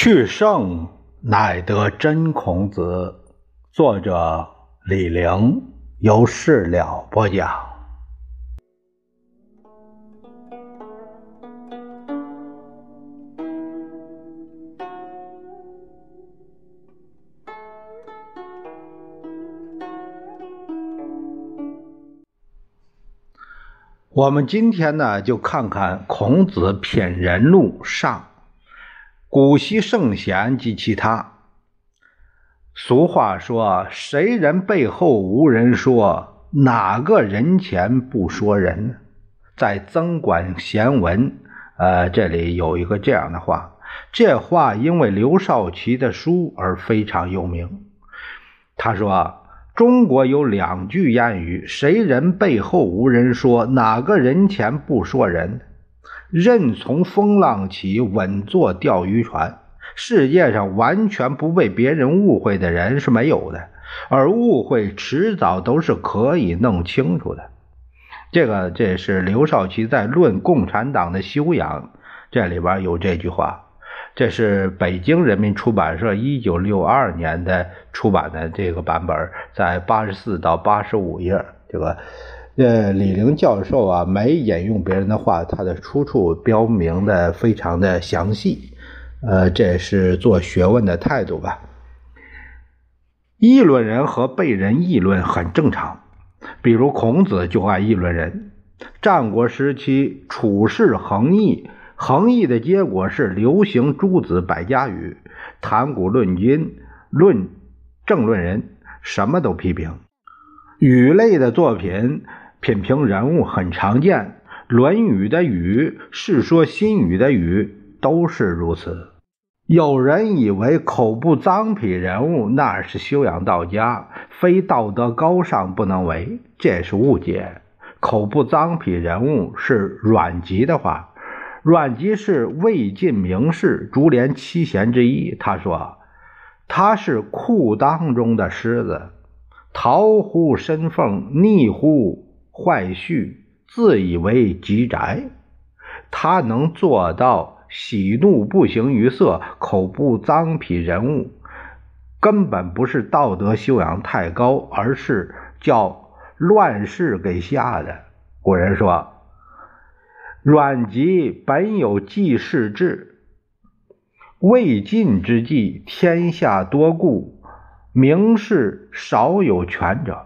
去圣乃得真孔子。作者李陵，由事了播讲。我们今天呢，就看看孔子品人录上。古稀圣贤及其他。俗话说：“谁人背后无人说，哪个人前不说人？”在《增广贤文》呃这里有一个这样的话，这话因为刘少奇的书而非常有名。他说：“中国有两句谚语：‘谁人背后无人说，哪个人前不说人？’”任从风浪起，稳坐钓鱼船。世界上完全不被别人误会的人是没有的，而误会迟早都是可以弄清楚的。这个，这是刘少奇在《论共产党的修养》这里边有这句话。这是北京人民出版社一九六二年的出版的这个版本，在八十四到八十五页。这个。呃，李陵教授啊，没引用别人的话，他的出处标明的非常的详细，呃，这是做学问的态度吧。议论人和被人议论很正常，比如孔子就爱议论人。战国时期处事横议，横议的结果是流行诸子百家语，谈古论今，论政论人，什么都批评。语类的作品。品评人物很常见，《论语》的“语”，《世说新语》的“语”都是如此。有人以为口不脏癖人物那是修养到家，非道德高尚不能为，这是误解。口不脏癖人物是阮籍的话，阮籍是魏晋名士竹联七贤之一。他说：“他是裤裆中的狮子，逃乎身缝，逆乎。”坏序自以为极宅，他能做到喜怒不形于色，口不脏痞人物，根本不是道德修养太高，而是叫乱世给吓的。古人说：“阮籍本有济世志，魏晋之际，天下多故，名士少有权者。”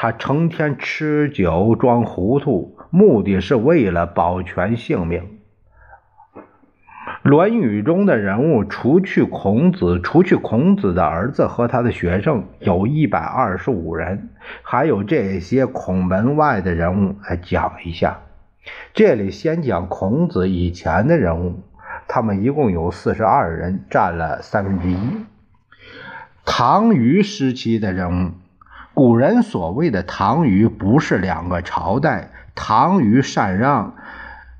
他成天吃酒装糊涂，目的是为了保全性命。《论语》中的人物，除去孔子，除去孔子的儿子和他的学生，有一百二十五人，还有这些孔门外的人物，来讲一下。这里先讲孔子以前的人物，他们一共有四十二人，占了三分之一。唐虞时期的人物。古人所谓的唐虞不是两个朝代，唐虞禅让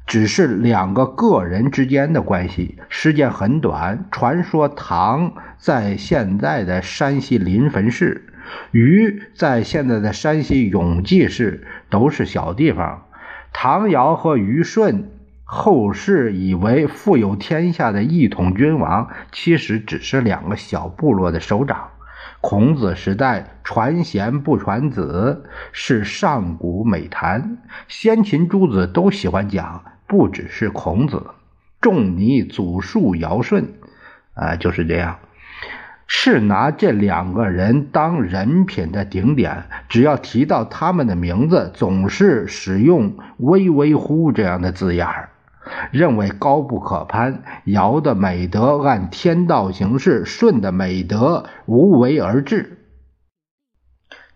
只是两个个人之间的关系，时间很短。传说唐在现在的山西临汾市，虞在现在的山西永济市，都是小地方。唐尧和虞舜，后世以为富有天下的一统君王，其实只是两个小部落的首长。孔子时代传贤不传子是上古美谈，先秦诸子都喜欢讲，不只是孔子。仲尼祖述尧舜，啊，就是这样，是拿这两个人当人品的顶点。只要提到他们的名字，总是使用“微微乎”这样的字眼儿。认为高不可攀，尧的美德按天道行事，舜的美德无为而治。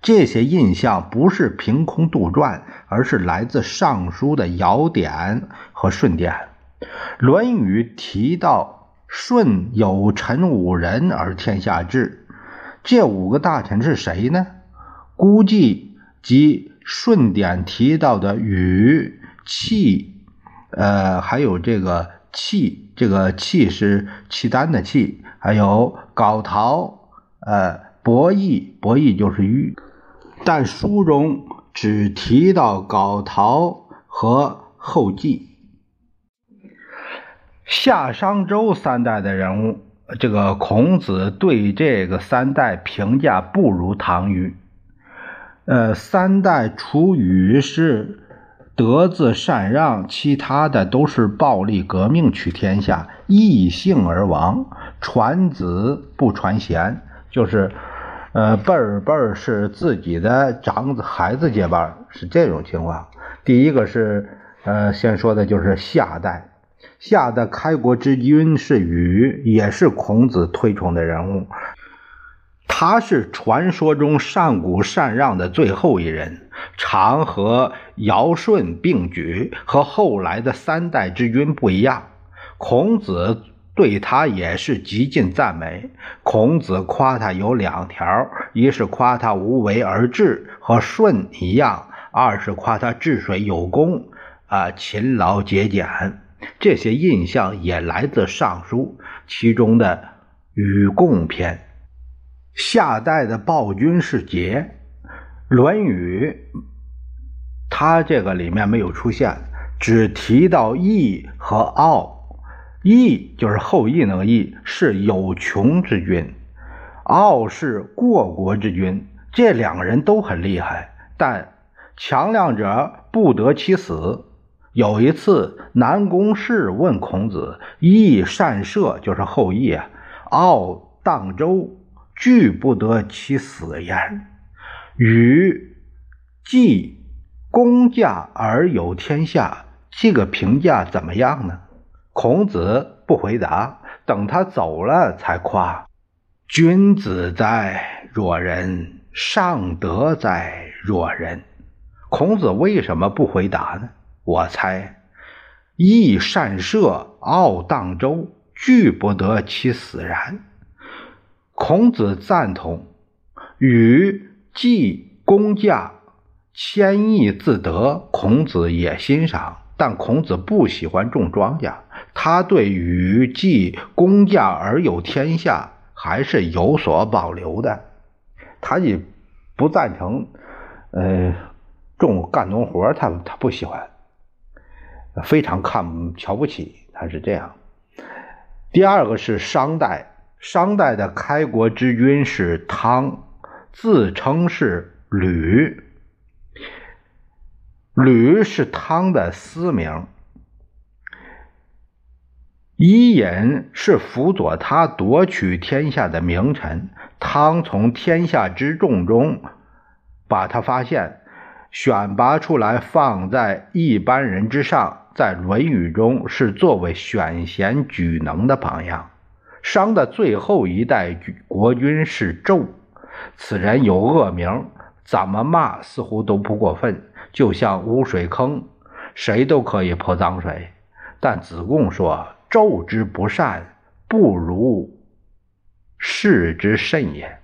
这些印象不是凭空杜撰，而是来自《尚书》的尧典和舜典。《论语》提到舜有臣五人而天下治，这五个大臣是谁呢？估计即舜典提到的禹、契。呃，还有这个契，这个契是契丹的契，还有皋陶，呃，伯益，伯益就是禹，但书中只提到皋陶和后稷。夏商周三代的人物，这个孔子对这个三代评价不如唐虞。呃，三代除虞是德字禅让，其他的都是暴力革命取天下，异姓而亡，传子不传贤，就是呃辈儿辈儿是自己的长子孩子接班，是这种情况。第一个是呃，先说的就是夏代。夏的开国之君是禹，也是孔子推崇的人物。他是传说中上古禅让的最后一人，常和尧舜并举，和后来的三代之君不一样。孔子对他也是极尽赞美。孔子夸他有两条：一是夸他无为而治，和舜一样；二是夸他治水有功，啊，勤劳节俭。这些印象也来自《尚书》，其中的《禹贡篇》。夏代的暴君是桀，《论语》他这个里面没有出现，只提到义和傲。义就是后羿那个义，是有穷之君；傲是过国之君。这两个人都很厉害，但强量者不得其死。有一次，南宫氏问孔子：“义善射，就是后羿啊，傲荡周，惧不得其死焉。禹既公驾而有天下，这个评价怎么样呢？”孔子不回答，等他走了才夸：“君子哉若人，尚德哉若人。”孔子为什么不回答呢？我猜，义善射，傲荡周，惧不得其死然。孔子赞同，禹既公驾，谦抑自得，孔子也欣赏。但孔子不喜欢种庄稼，他对禹既公驾而有天下还是有所保留的。他也不赞成，呃，种干农活，他他不喜欢。非常看瞧不起，他是这样。第二个是商代，商代的开国之君是汤，自称是吕，吕是汤的私名。伊尹是辅佐他夺取天下的名臣，汤从天下之众中把他发现，选拔出来放在一般人之上。在《论语》中是作为选贤举能的榜样。商的最后一代国君是纣，此人有恶名，怎么骂似乎都不过分，就像污水坑，谁都可以泼脏水。但子贡说：“纣之不善，不如事之甚也。”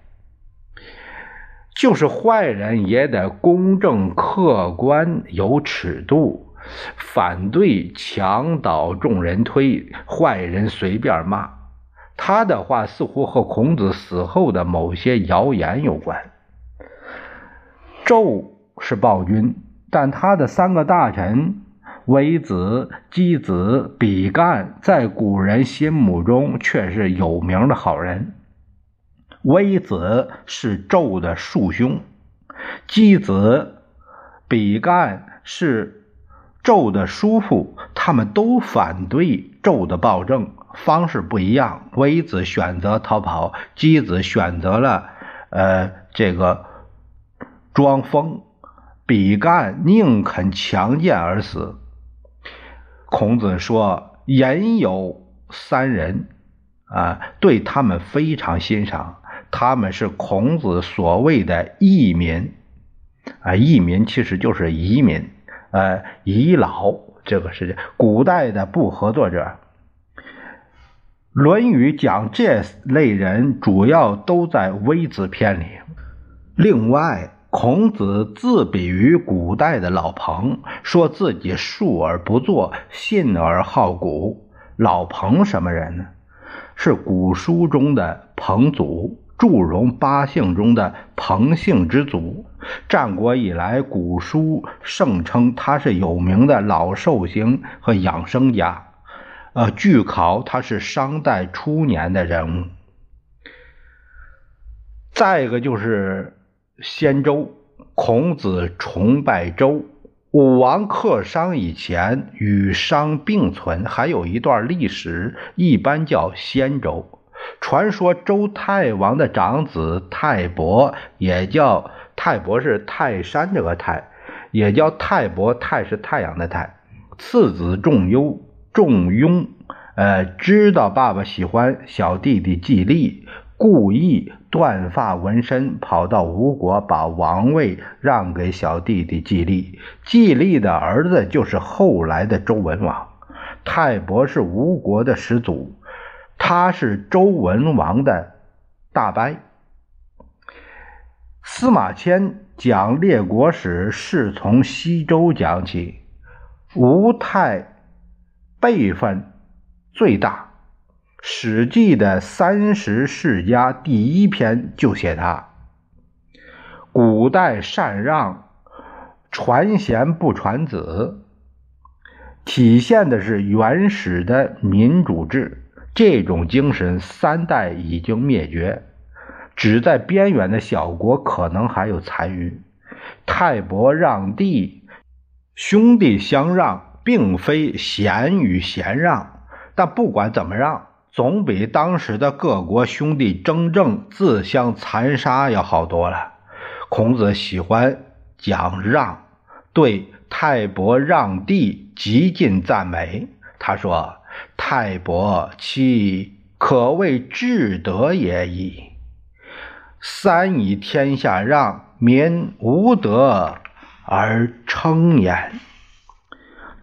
就是坏人也得公正客观，有尺度。反对墙倒众人推，坏人随便骂。他的话似乎和孔子死后的某些谣言有关。纣是暴君，但他的三个大臣微子、箕子、比干，在古人心目中却是有名的好人。微子是纣的庶兄，箕子、比干是。纣的叔父，他们都反对纣的暴政，方式不一样。微子选择逃跑，箕子选择了呃这个装疯，比干宁肯强健而死。孔子说：“言有三人啊，对他们非常欣赏，他们是孔子所谓的义民啊，义民其实就是移民。”呃，遗老这个是古代的不合作者，《论语》讲这类人主要都在微子篇里。另外，孔子自比于古代的老彭，说自己述而不作，信而好古。老彭什么人呢？是古书中的彭祖。祝融八姓中的彭姓之祖，战国以来，古书盛称他是有名的老寿星和养生家。呃，据考他是商代初年的人物。再一个就是先周，孔子崇拜周。武王克商以前与商并存，还有一段历史，一般叫先周。传说周太王的长子泰伯，也叫泰伯，是泰山这个泰，也叫泰伯。泰是太阳的泰。次子仲优，仲雍，呃，知道爸爸喜欢小弟弟季历，故意。断发纹身，跑到吴国，把王位让给小弟弟季历。季历的儿子就是后来的周文王。泰伯是吴国的始祖，他是周文王的大伯。司马迁讲列国史是从西周讲起，吴太辈分最大。《史记》的三十世家第一篇就写他。古代禅让，传贤不传子，体现的是原始的民主制。这种精神三代已经灭绝，只在边远的小国可能还有残余。泰伯让地，兄弟相让，并非贤与贤让，但不管怎么让。总比当时的各国兄弟争政、自相残杀要好多了。孔子喜欢讲让，对泰伯让地极尽赞美。他说：“泰伯其可谓至德也矣。三以天下让，民无德而称焉。”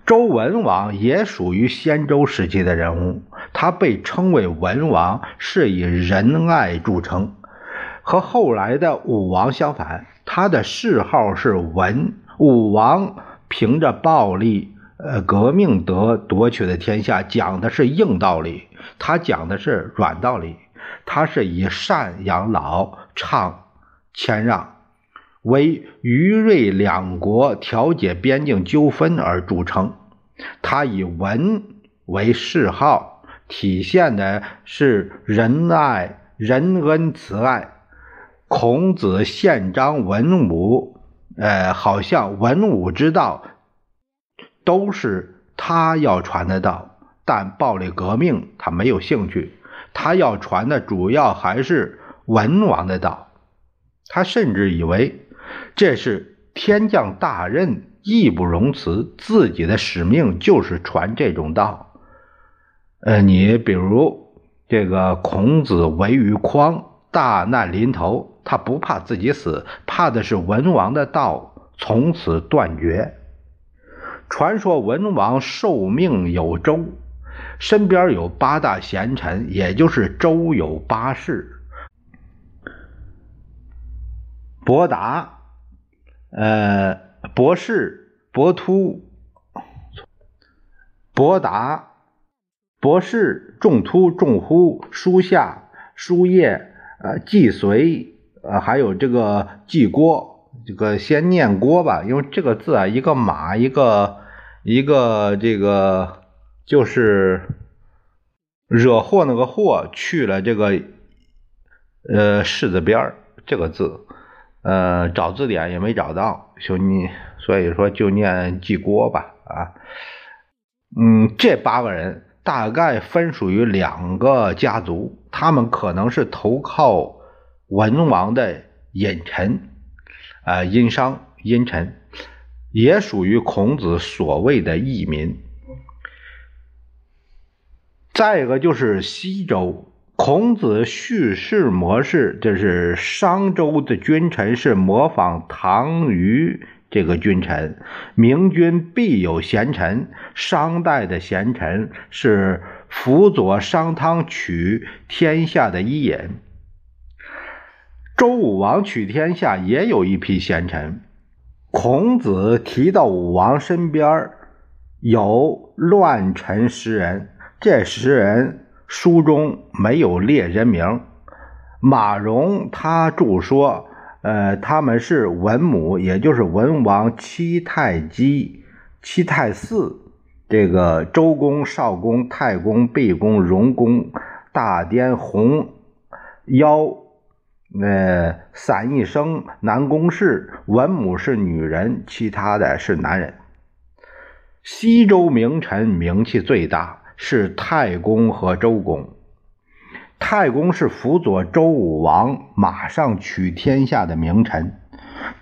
周文王也属于先周时期的人物。他被称为文王，是以仁爱著称，和后来的武王相反。他的谥号是文。武王凭着暴力、呃革命得夺取的天下，讲的是硬道理；他讲的是软道理。他是以善养老、倡谦让，为于芮两国调解边境纠纷而著称。他以文为谥号。体现的是仁爱、仁恩、慈爱。孔子宪章文武，呃，好像文武之道都是他要传的道，但暴力革命他没有兴趣，他要传的主要还是文王的道。他甚至以为这是天降大任，义不容辞，自己的使命就是传这种道。呃，你比如这个孔子围于匡，大难临头，他不怕自己死，怕的是文王的道从此断绝。传说文王受命有周，身边有八大贤臣，也就是周有八世：伯达、呃，博士、伯突、伯达。博士、仲突、仲忽、叔夏、叔夜、呃、季随，呃，还有这个季郭，这个先念郭吧，因为这个字啊，一个马，一个一个这个就是惹祸那个祸去了这个呃士字边儿这个字，呃，找字典也没找到，就你所以说就念季郭吧，啊，嗯，这八个人。大概分属于两个家族，他们可能是投靠文王的隐臣，啊，殷商、殷臣，也属于孔子所谓的义民。再一个就是西周，孔子叙事模式，这是商周的君臣是模仿唐虞。这个君臣，明君必有贤臣。商代的贤臣是辅佐商汤取天下的伊尹。周武王取天下也有一批贤臣。孔子提到武王身边有乱臣十人，这十人书中没有列人名。马融他著说。呃，他们是文母，也就是文王七太姬、七太姒这个周公、少公、太公、毕公、荣公、大颠、洪妖。呃，三一生男公氏，文母是女人，其他的是男人。西周名臣名气最大是太公和周公。太公是辅佐周武王马上取天下的名臣，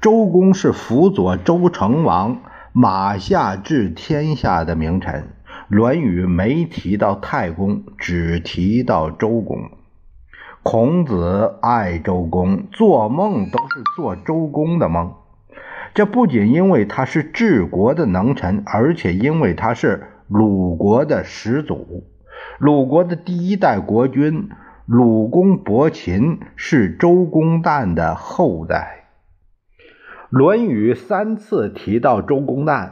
周公是辅佐周成王马下治天下的名臣。《论语》没提到太公，只提到周公。孔子爱周公，做梦都是做周公的梦。这不仅因为他是治国的能臣，而且因为他是鲁国的始祖。鲁国的第一代国君鲁公伯禽是周公旦的后代。《论语》三次提到周公旦。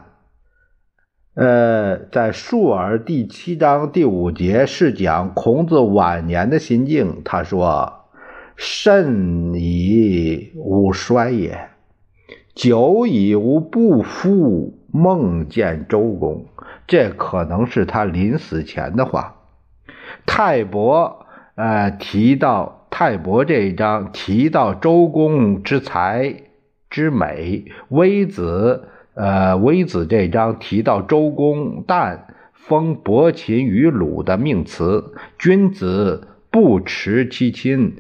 呃，在《述而》第七章第五节是讲孔子晚年的心境。他说：“甚矣吾衰也，久矣吾不复梦见周公。”这可能是他临死前的话。泰伯呃提到泰伯这一章提到周公之才之美，微子。呃，微子这章提到周公旦封伯禽于鲁的命词：“君子不持其亲，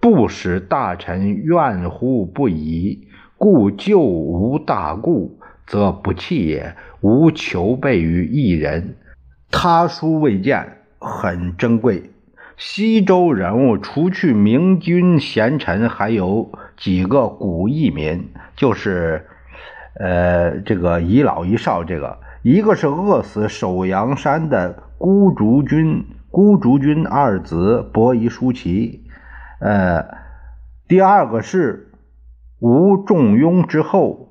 不使大臣怨乎不已，故就无大故，则不弃也。无求备于一人，他书未见，很珍贵。西周人物，除去明君贤臣，还有几个古义民，就是。”呃，这个一老一少，这个一个是饿死首阳山的孤竹君，孤竹君二子伯夷叔齐，呃，第二个是吴仲雍之后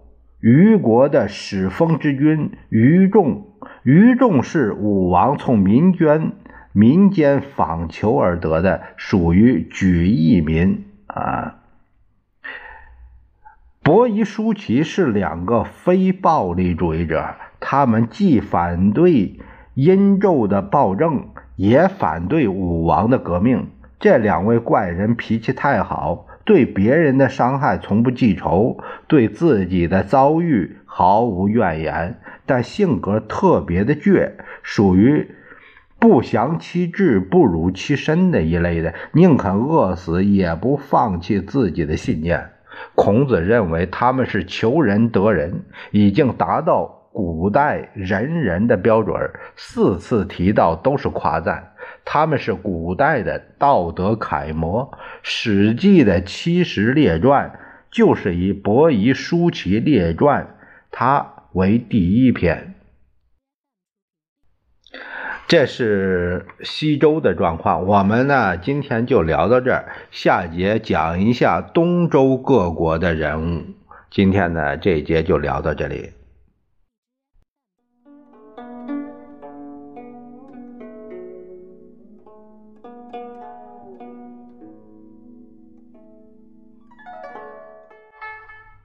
虞国的始封之君虞仲，虞仲是武王从民间民间访求而得的，属于举义民啊。伯夷、叔齐是两个非暴力主义者，他们既反对殷纣的暴政，也反对武王的革命。这两位怪人脾气太好，对别人的伤害从不记仇，对自己的遭遇毫无怨言，但性格特别的倔，属于不降其志不辱其身的一类的，宁肯饿死也不放弃自己的信念。孔子认为他们是求仁得仁，已经达到古代仁人的标准。四次提到都是夸赞，他们是古代的道德楷模。《史记》的七十列传就是以伯夷叔齐列传，它为第一篇。这是西周的状况，我们呢今天就聊到这儿，下节讲一下东周各国的人物。今天呢这一节就聊到这里。